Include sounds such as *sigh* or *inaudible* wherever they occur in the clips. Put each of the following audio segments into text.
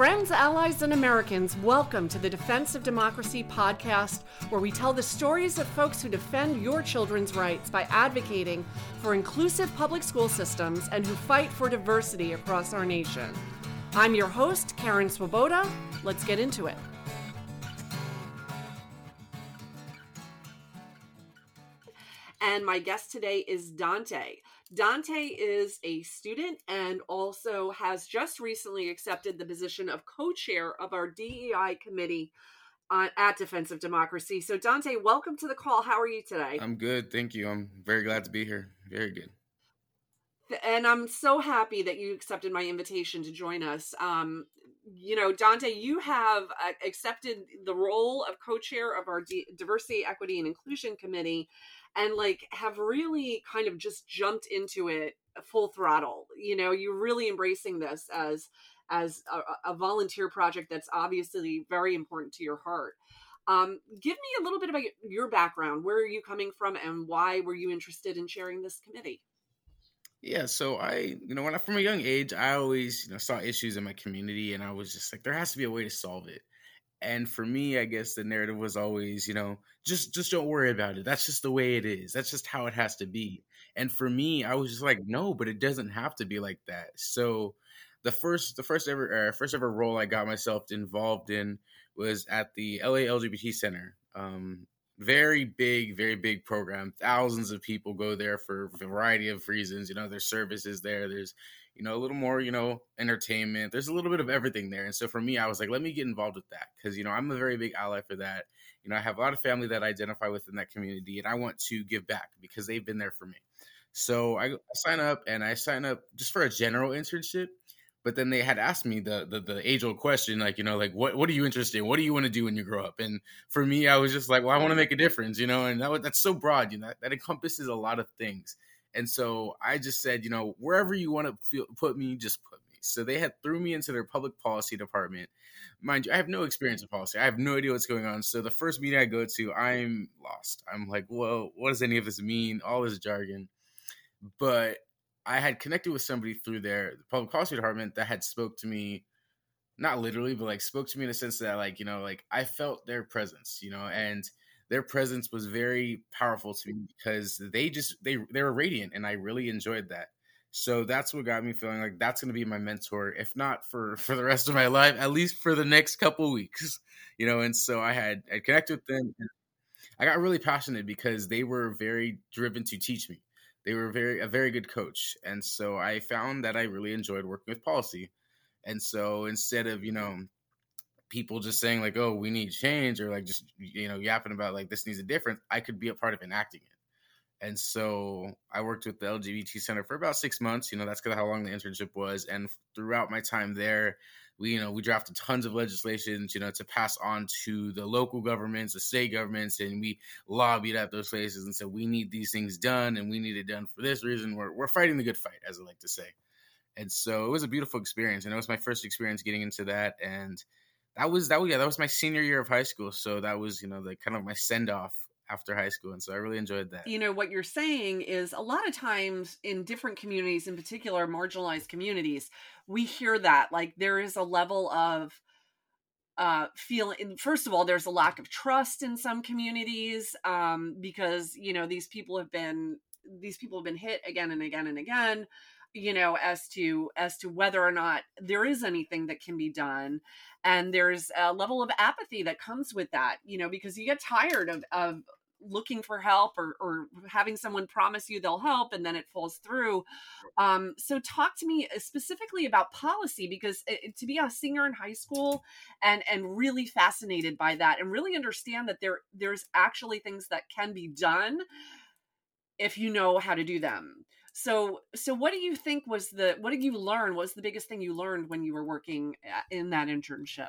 Friends, allies, and Americans, welcome to the Defense of Democracy podcast, where we tell the stories of folks who defend your children's rights by advocating for inclusive public school systems and who fight for diversity across our nation. I'm your host, Karen Swoboda. Let's get into it. And my guest today is Dante. Dante is a student and also has just recently accepted the position of co chair of our DEI committee uh, at Defense of Democracy. So, Dante, welcome to the call. How are you today? I'm good. Thank you. I'm very glad to be here. Very good. And I'm so happy that you accepted my invitation to join us. Um, you know, Dante, you have uh, accepted the role of co chair of our D- Diversity, Equity, and Inclusion Committee and like have really kind of just jumped into it full throttle you know you're really embracing this as as a, a volunteer project that's obviously very important to your heart. Um, give me a little bit about your background where are you coming from and why were you interested in chairing this committee? Yeah, so I, you know, when I from a young age, I always, you know, saw issues in my community, and I was just like, there has to be a way to solve it and for me i guess the narrative was always you know just just don't worry about it. That's just the way it is. That's just how it has to be. And for me i was just like no but it doesn't have to be like that. So the first the first ever uh, first ever role i got myself involved in was at the la lgbt center. Um, very big very big program. Thousands of people go there for a variety of reasons. You know there's services there. There's you know, a little more, you know, entertainment. There's a little bit of everything there. And so for me, I was like, let me get involved with that because, you know, I'm a very big ally for that. You know, I have a lot of family that I identify with in that community and I want to give back because they've been there for me. So I, sign up and I sign up just for a general internship. But then they had asked me the, the, the age old question, like, you know, like, what, what are you interested in? What do you want to do when you grow up? And for me, I was just like, well, I want to make a difference, you know, and that, that's so broad, you know, that, that encompasses a lot of things. And so I just said, you know, wherever you want to feel, put me, just put me. So they had threw me into their public policy department. Mind you, I have no experience in policy. I have no idea what's going on. So the first meeting I go to, I'm lost. I'm like, well, what does any of this mean? All this jargon. But I had connected with somebody through their public policy department that had spoke to me, not literally, but like spoke to me in a sense that like, you know, like I felt their presence, you know, and their presence was very powerful to me because they just they they were radiant and I really enjoyed that. So that's what got me feeling like that's going to be my mentor, if not for *laughs* for the rest of my life, at least for the next couple weeks, *laughs* you know. And so I had I connected with them. I got really passionate because they were very driven to teach me. They were very a very good coach, and so I found that I really enjoyed working with policy. And so instead of you know people just saying like, "Oh, we need change," or like just you know yapping about like this needs a difference, I could be a part of enacting it. And so I worked with the LGBT Center for about six months. You know, that's kind of how long the internship was. And throughout my time there, we you know we drafted tons of legislations you know to pass on to the local governments the state governments and we lobbied at those places and said we need these things done and we need it done for this reason we're, we're fighting the good fight as i like to say and so it was a beautiful experience and it was my first experience getting into that and that was that was yeah that was my senior year of high school so that was you know the kind of my send off after high school and so i really enjoyed that. You know what you're saying is a lot of times in different communities in particular marginalized communities we hear that like there is a level of uh feeling first of all there's a lack of trust in some communities um because you know these people have been these people have been hit again and again and again you know as to as to whether or not there is anything that can be done and there's a level of apathy that comes with that you know because you get tired of of looking for help or, or having someone promise you they'll help and then it falls through. Um, so talk to me uh, specifically about policy because it, to be a senior in high school and and really fascinated by that and really understand that there there's actually things that can be done if you know how to do them so so what do you think was the what did you learn? What was the biggest thing you learned when you were working uh, in that internship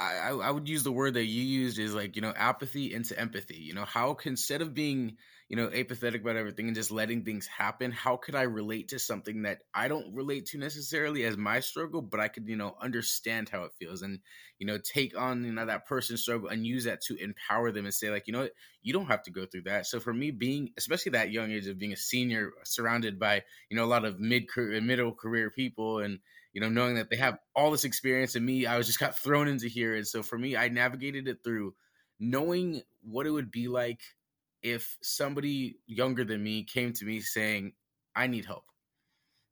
I, I would use the word that you used is like you know apathy into empathy you know how can, instead of being you know, apathetic about everything and just letting things happen, how could I relate to something that I don't relate to necessarily as my struggle, but I could, you know, understand how it feels and, you know, take on, you know, that person's struggle and use that to empower them and say, like, you know what, you don't have to go through that. So for me, being, especially that young age of being a senior, surrounded by, you know, a lot of mid career, middle career people and, you know, knowing that they have all this experience and me, I was just got thrown into here. And so for me, I navigated it through knowing what it would be like if somebody younger than me came to me saying, I need help.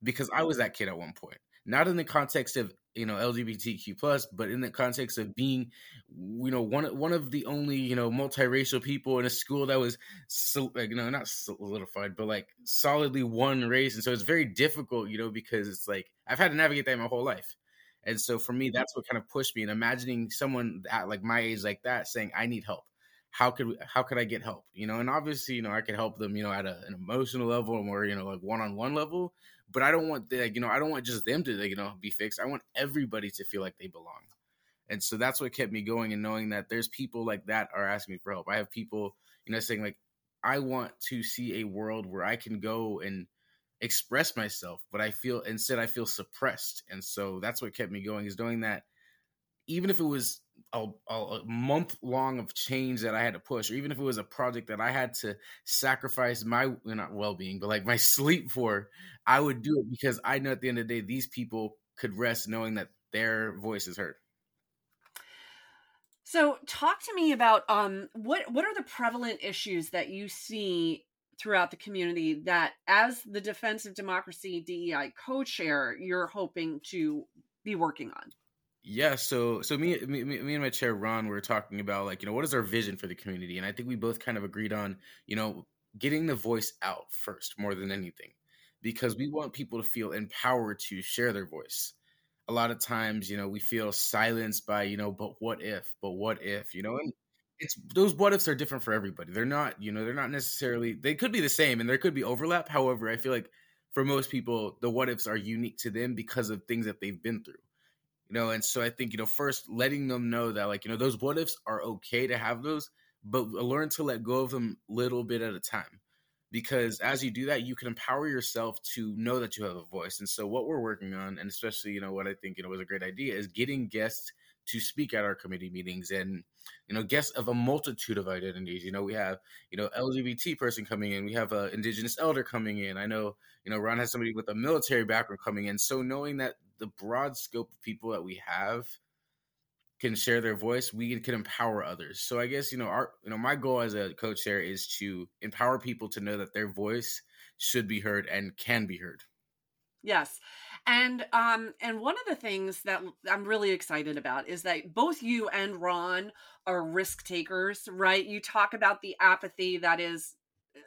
Because I was that kid at one point. Not in the context of, you know, LGBTQ plus, but in the context of being, you know, one one of the only, you know, multiracial people in a school that was so like, you know, not solidified, but like solidly one race. And so it's very difficult, you know, because it's like I've had to navigate that my whole life. And so for me, that's what kind of pushed me. And imagining someone at like my age like that saying, I need help how could how could I get help? You know, and obviously, you know, I could help them, you know, at a, an emotional level or more, you know, like one on one level. But I don't want the, you know, I don't want just them to, you know, be fixed. I want everybody to feel like they belong. And so that's what kept me going and knowing that there's people like that are asking me for help. I have people, you know, saying like, I want to see a world where I can go and express myself, but I feel instead I feel suppressed. And so that's what kept me going is knowing that even if it was a, a, month long of change that I had to push, or even if it was a project that I had to sacrifice my not well being, but like my *laughs* sleep for, I would do it because I know at the end of the day, these people could rest knowing that their voice is heard. So, talk to me about um, what what are the prevalent issues that you see throughout the community that, as the Defense of Democracy DEI co-chair, you're hoping to be working on? Yeah, so so me, me me and my chair Ron were talking about like you know what is our vision for the community, and I think we both kind of agreed on you know getting the voice out first more than anything, because we want people to feel empowered to share their voice. A lot of times, you know, we feel silenced by you know, but what if, but what if, you know, and it's those what ifs are different for everybody. They're not, you know, they're not necessarily they could be the same, and there could be overlap. However, I feel like for most people, the what ifs are unique to them because of things that they've been through you know and so i think you know first letting them know that like you know those what ifs are okay to have those but learn to let go of them little bit at a time because as you do that you can empower yourself to know that you have a voice and so what we're working on and especially you know what i think you know was a great idea is getting guests to speak at our committee meetings and you know guests of a multitude of identities you know we have you know lgbt person coming in we have a indigenous elder coming in i know you know ron has somebody with a military background coming in so knowing that the broad scope of people that we have can share their voice, we can empower others. So I guess you know our you know my goal as a coach there is to empower people to know that their voice should be heard and can be heard. Yes. And um and one of the things that I'm really excited about is that both you and Ron are risk takers, right? You talk about the apathy that is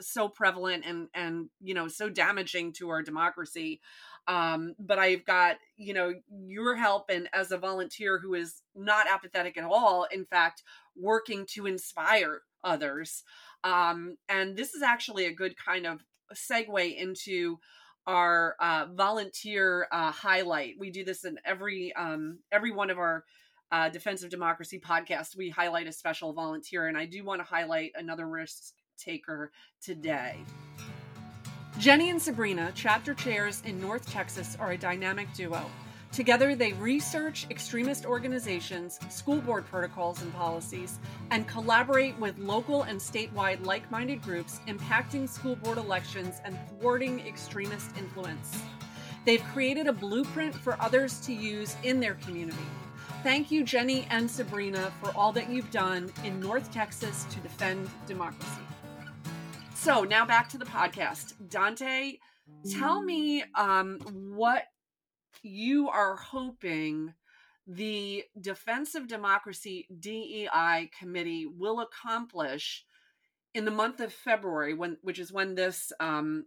so prevalent and and you know so damaging to our democracy um, but I've got, you know, your help and as a volunteer who is not apathetic at all, in fact, working to inspire others. Um, and this is actually a good kind of segue into our uh, volunteer uh, highlight. We do this in every um, every one of our uh, Defense of Democracy podcasts. We highlight a special volunteer, and I do want to highlight another risk taker today. Jenny and Sabrina, chapter chairs in North Texas, are a dynamic duo. Together, they research extremist organizations, school board protocols and policies, and collaborate with local and statewide like minded groups impacting school board elections and thwarting extremist influence. They've created a blueprint for others to use in their community. Thank you, Jenny and Sabrina, for all that you've done in North Texas to defend democracy. So now back to the podcast. Dante, tell me um, what you are hoping the Defense of Democracy DEI committee will accomplish in the month of February, when which is when this um,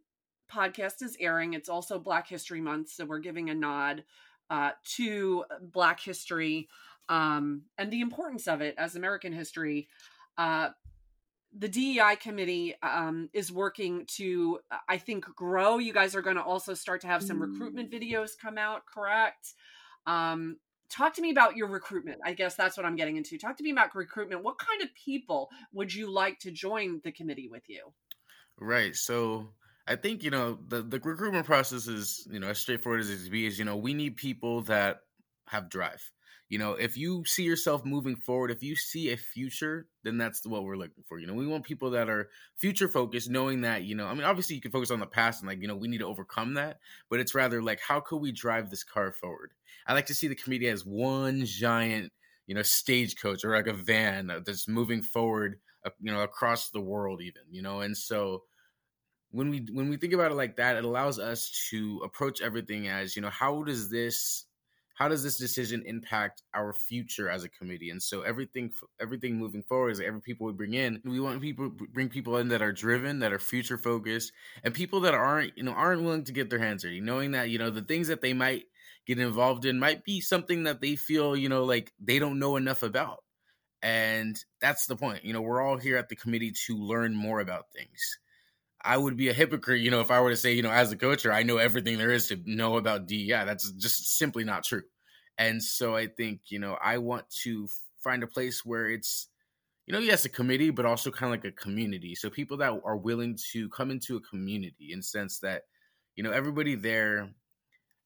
podcast is airing. It's also Black History Month, so we're giving a nod uh, to Black history um, and the importance of it as American history. Uh, the DEI committee um, is working to, I think, grow. You guys are going to also start to have some recruitment mm. videos come out, correct? Um, talk to me about your recruitment. I guess that's what I'm getting into. Talk to me about recruitment. What kind of people would you like to join the committee with you? Right. So I think you know the the recruitment process is you know as straightforward as it be is you know we need people that have drive. You know, if you see yourself moving forward, if you see a future, then that's what we're looking for. You know, we want people that are future focused, knowing that, you know, I mean, obviously you can focus on the past and like, you know, we need to overcome that, but it's rather like, how could we drive this car forward? I like to see the committee as one giant, you know, stagecoach or like a van that's moving forward, uh, you know, across the world, even, you know, and so when we when we think about it like that, it allows us to approach everything as, you know, how does this how does this decision impact our future as a committee and so everything everything moving forward is every people we bring in we want people bring people in that are driven that are future focused and people that aren't you know aren't willing to get their hands dirty knowing that you know the things that they might get involved in might be something that they feel you know like they don't know enough about. And that's the point you know we're all here at the committee to learn more about things I would be a hypocrite, you know, if I were to say, you know, as a coach, or I know everything there is to know about DEI. That's just simply not true. And so I think, you know, I want to find a place where it's, you know, yes, a committee, but also kind of like a community. So people that are willing to come into a community in sense that, you know, everybody there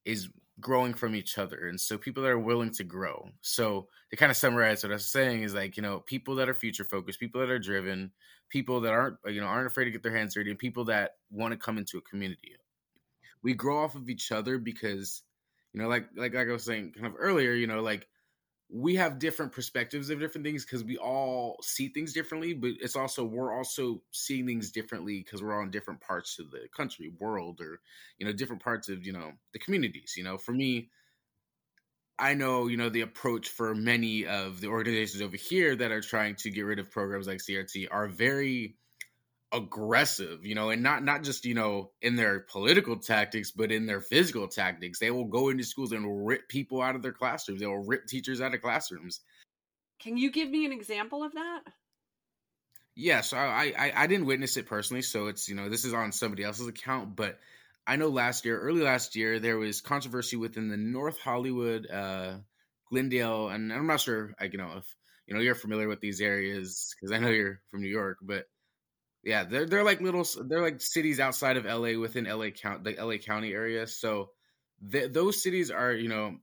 is growing from each other. And so people that are willing to grow. So to kind of summarize what I was saying is like, you know, people that are future focused, people that are driven, people that aren't, you know, aren't afraid to get their hands dirty, and people that want to come into a community. We grow off of each other because, you know, like like like I was saying kind of earlier, you know, like we have different perspectives of different things because we all see things differently but it's also we're also seeing things differently because we're in different parts of the country world or you know different parts of you know the communities you know? For me i know you know the approach for many of the organizations over here that are trying to get rid of programs like crt are very aggressive, you know, and not not just you know in their political tactics, but in their physical tactics. They will go into schools and rip people out of their classrooms. They will rip teachers out of classrooms. Can you give me an example of that? Yes, yeah, so I, I I didn't witness it personally, so it's you know this is on somebody else's account, but I know last year, early last year, there was controversy within the North Hollywood, uh, Glendale, and I'm not sure, I you know if you know you're familiar with these areas because I know you're from New York, but yeah, they're they're like little they're like cities outside of LA within LA count the LA County area. So th- those cities are you know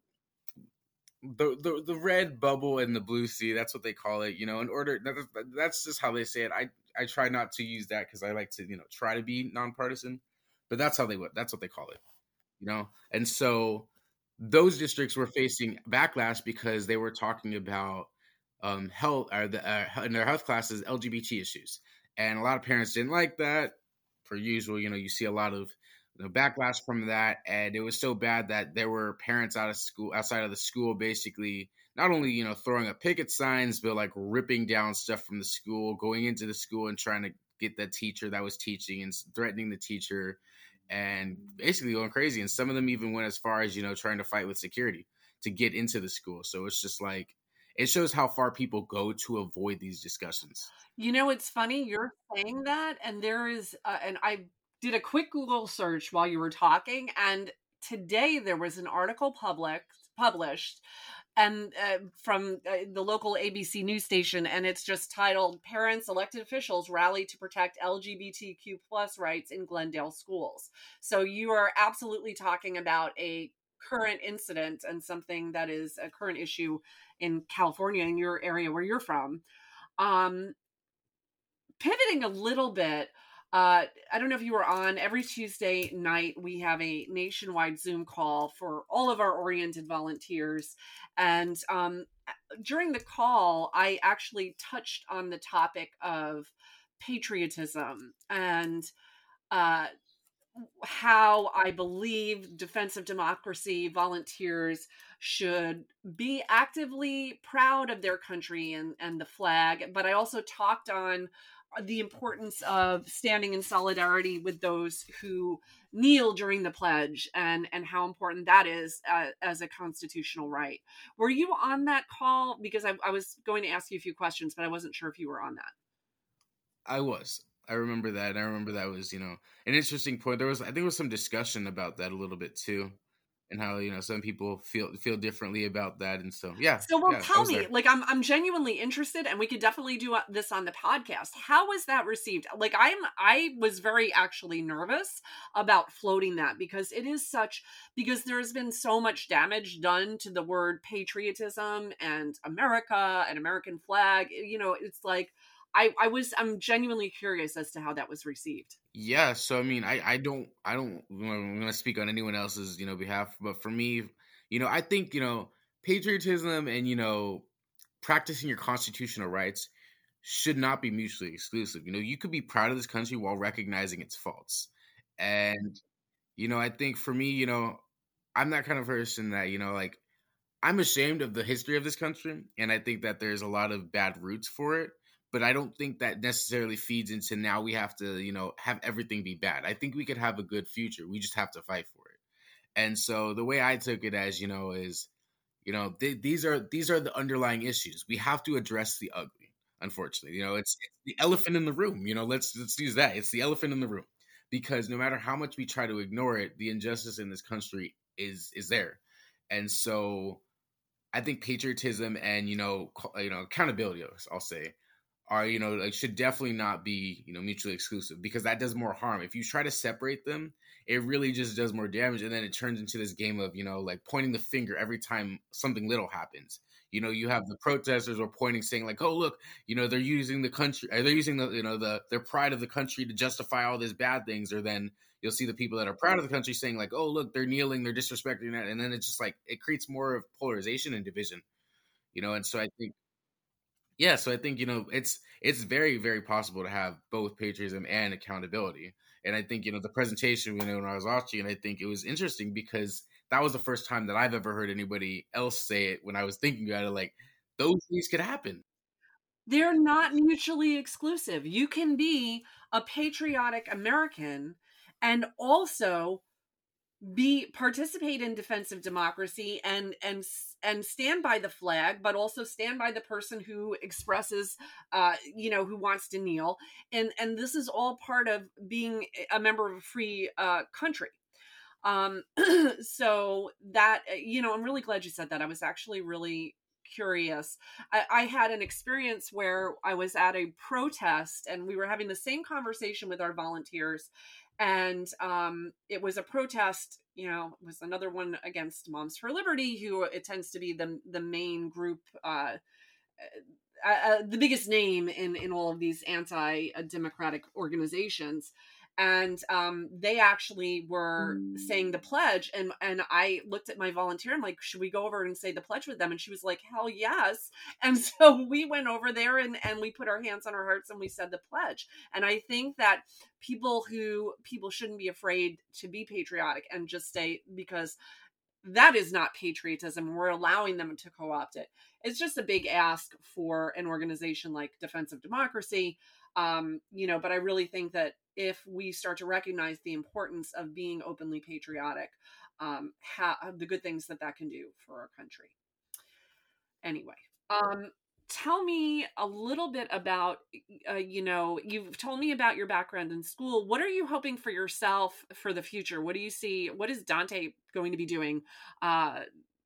the, the the red bubble and the blue sea. That's what they call it. You know, in order that, that's just how they say it. I I try not to use that because I like to you know try to be nonpartisan, but that's how they would that's what they call it. You know, and so those districts were facing backlash because they were talking about um, health or the uh, in their health classes LGBT issues and a lot of parents didn't like that. Per usual, you know, you see a lot of you know, backlash from that, and it was so bad that there were parents out of school, outside of the school, basically not only you know throwing up picket signs, but like ripping down stuff from the school, going into the school and trying to get the teacher that was teaching and threatening the teacher, and basically going crazy. And some of them even went as far as you know trying to fight with security to get into the school. So it's just like it shows how far people go to avoid these discussions. You know, it's funny you're saying that, and there is, uh, and I did a quick Google search while you were talking, and today there was an article public published and uh, from uh, the local ABC news station, and it's just titled "Parents, Elected Officials Rally to Protect LGBTQ plus Rights in Glendale Schools." So you are absolutely talking about a current incident and something that is a current issue in California in your area where you're from. Um, pivoting a little bit, uh, I don't know if you were on every Tuesday night. We have a nationwide Zoom call for all of our oriented volunteers, and um, during the call, I actually touched on the topic of patriotism and uh, how I believe Defense of Democracy volunteers should be actively proud of their country and, and the flag. But I also talked on the importance of standing in solidarity with those who kneel during the pledge and and how important that is uh, as a constitutional right. Were you on that call? Because I, I was going to ask you a few questions but i wasn't sure if you were on that. I was I remember that. I remember that was, you know, an interesting point. There was, I think, there was some discussion about that a little bit too, and how you know some people feel feel differently about that and so yeah so well yeah, tell me like i'm i'm genuinely interested and we could definitely do uh, this on the podcast how was that received like i'm i was very actually nervous about floating that because it is such because there's been so much damage done to the word patriotism and america and american flag you know it's like I, I was I'm genuinely curious as to how that was received. Yeah, so I mean, I I don't I don't I'm gonna speak on anyone else's you know behalf, but for me, you know, I think you know patriotism and you know practicing your constitutional rights should not be mutually exclusive. You know, you could be proud of this country while recognizing its faults, and you know, I think for me, you know, I'm that kind of person that you know like I'm ashamed of the history of this country, and I think that there's a lot of bad roots for it but I don't think that necessarily feeds into now we have to, you know, have everything be bad. I think we could have a good future. We just have to fight for it. And so the way I took it as, you know, is, you know, th- these are these are the underlying issues. We have to address the ugly. Unfortunately, you know, it's, it's the elephant in the room. You know, let's let's use that. It's the elephant in the room because no matter how much we try to ignore it, the injustice in this country is is there. And so I think patriotism and you know you know accountability, I'll say, are you know like should definitely not be you know mutually exclusive because that does more harm. If you try to separate them it really just does more damage and then it turns into this game of you know like pointing the finger every time something little happens. You know you have the protesters are pointing saying like oh look you know they're using the country uh, they're using the you know the their pride of the country to justify all these bad things or then you'll see the people that are proud of the country saying like oh look they're kneeling they're disrespecting that and then it's just like it creates more of polarization and division you know and so i think yeah, so I think you know it's it's very very possible to have both patriotism and accountability. And I think you know the presentation you know when I was watching, and I think it was interesting because that was the first time that I've ever heard anybody else say it. When I was thinking about it, like those things could happen. They're not mutually exclusive. You can be a patriotic American and also be participate in defense of democracy and and and stand by the flag but also stand by the person who expresses uh you know who wants to kneel. And and this is all part of being a member of a free uh country. Um *clears throat* so that uh, you know i'm really glad you said that. I was actually really curious. I, I had an experience where i was at a protest and we were having the same conversation with our volunteers and um, it was a protest you know was another one against moms for liberty who it tends to be the the main group uh, uh, the biggest name in in all of these anti-democratic organizations and um, they actually were saying the pledge and and i looked at my volunteer i'm like should we go over and say the pledge with them and she was like hell yes *laughs* and so we went over there and and we put our hands on our hearts and we said the pledge and i think that people who people shouldn't be afraid to be patriotic and just say because that is not patriotism. We're allowing them to co opt it. It's just a big ask for an organization like Defense of Democracy. Um, you know, but I really think that if we start to recognize the importance of being openly patriotic, um, ha- the good things that that can do for our country. Anyway, um, tell me a little bit about, uh, you know, you've told me about your background in school. What are you hoping for yourself for the future? What do you see? What is Dante going to be doing? Uh,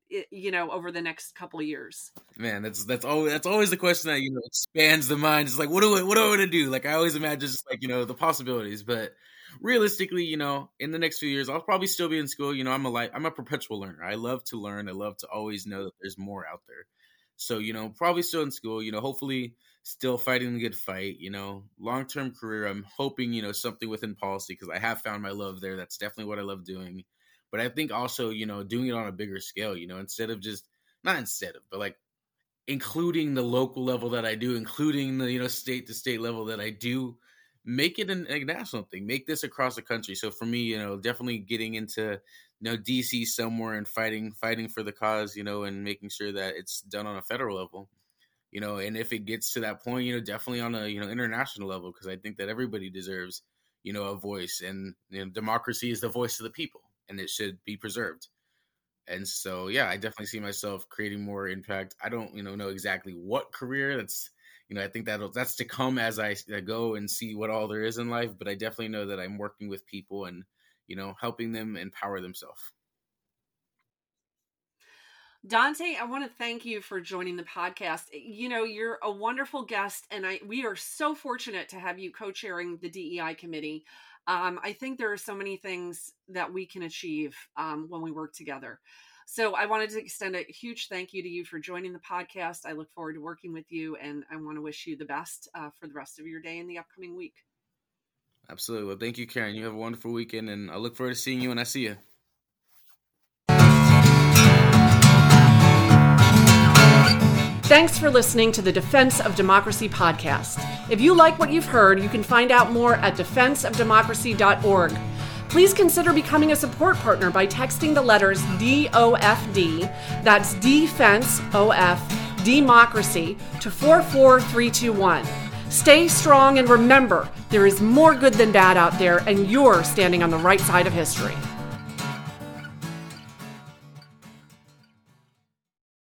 you know over the next couple years. Man that's that's always that's always the question that you know expands the mind. It's like what do i what do i want to do? Like i always imagine just like you know the possibilities but realistically you know in the next few years i'll probably still be in school. You know i'm a life i'm a perpetual learner. I love to learn. I love to always know that there's more out there. So you know probably still in school you know hopefully still fighting the good fight you know long-term career. I'm hoping you know something within policy because i have found my love there. That's definitely what i love doing but I think also, you know, doing it on a bigger scale, you know, instead of just not instead of, but like including the local level that I do, including the, you know, state to state level that I do, make it an, a national thing, make this across the country. So for me, you know, definitely getting into, you know, DC somewhere and fighting, fighting for the cause, you know, and making sure that it's done on a federal level you know and if it gets to that point you know definitely on a you know international level because i think that everybody deserves you know a voice and you know, democracy is the voice of the people and it should be preserved. And so, yeah, I definitely see myself creating more impact. I don't, you know, know exactly what career. That's, you know, I think that that's to come as I, I go and see what all there is in life. But I definitely know that I'm working with people and, you know, helping them empower themselves. Dante, I want to thank you for joining the podcast. Eh, you know, you're a wonderful guest, and I we are so fortunate to have you co-chairing the DEI committee. Um, I think there are so many things that we can achieve um, when we work together. So I wanted to extend a huge thank you to you for joining the podcast. I look forward to working with you, and I want to wish you the best uh, for the rest of your day and the upcoming week. Absolutely. Well, thank you, Karen. You have a wonderful weekend, and I look forward to seeing you when I see you. Thanks for listening to the Defense of Democracy podcast. If you like what you've heard, you can find out more at defenseofdemocracy.org. Please consider becoming a support partner by texting the letters DOFD, that's Defense OF Democracy, to 44321. Stay strong and remember, there is more good than bad out there, and you're standing on the right side of history.